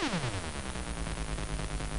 Bye.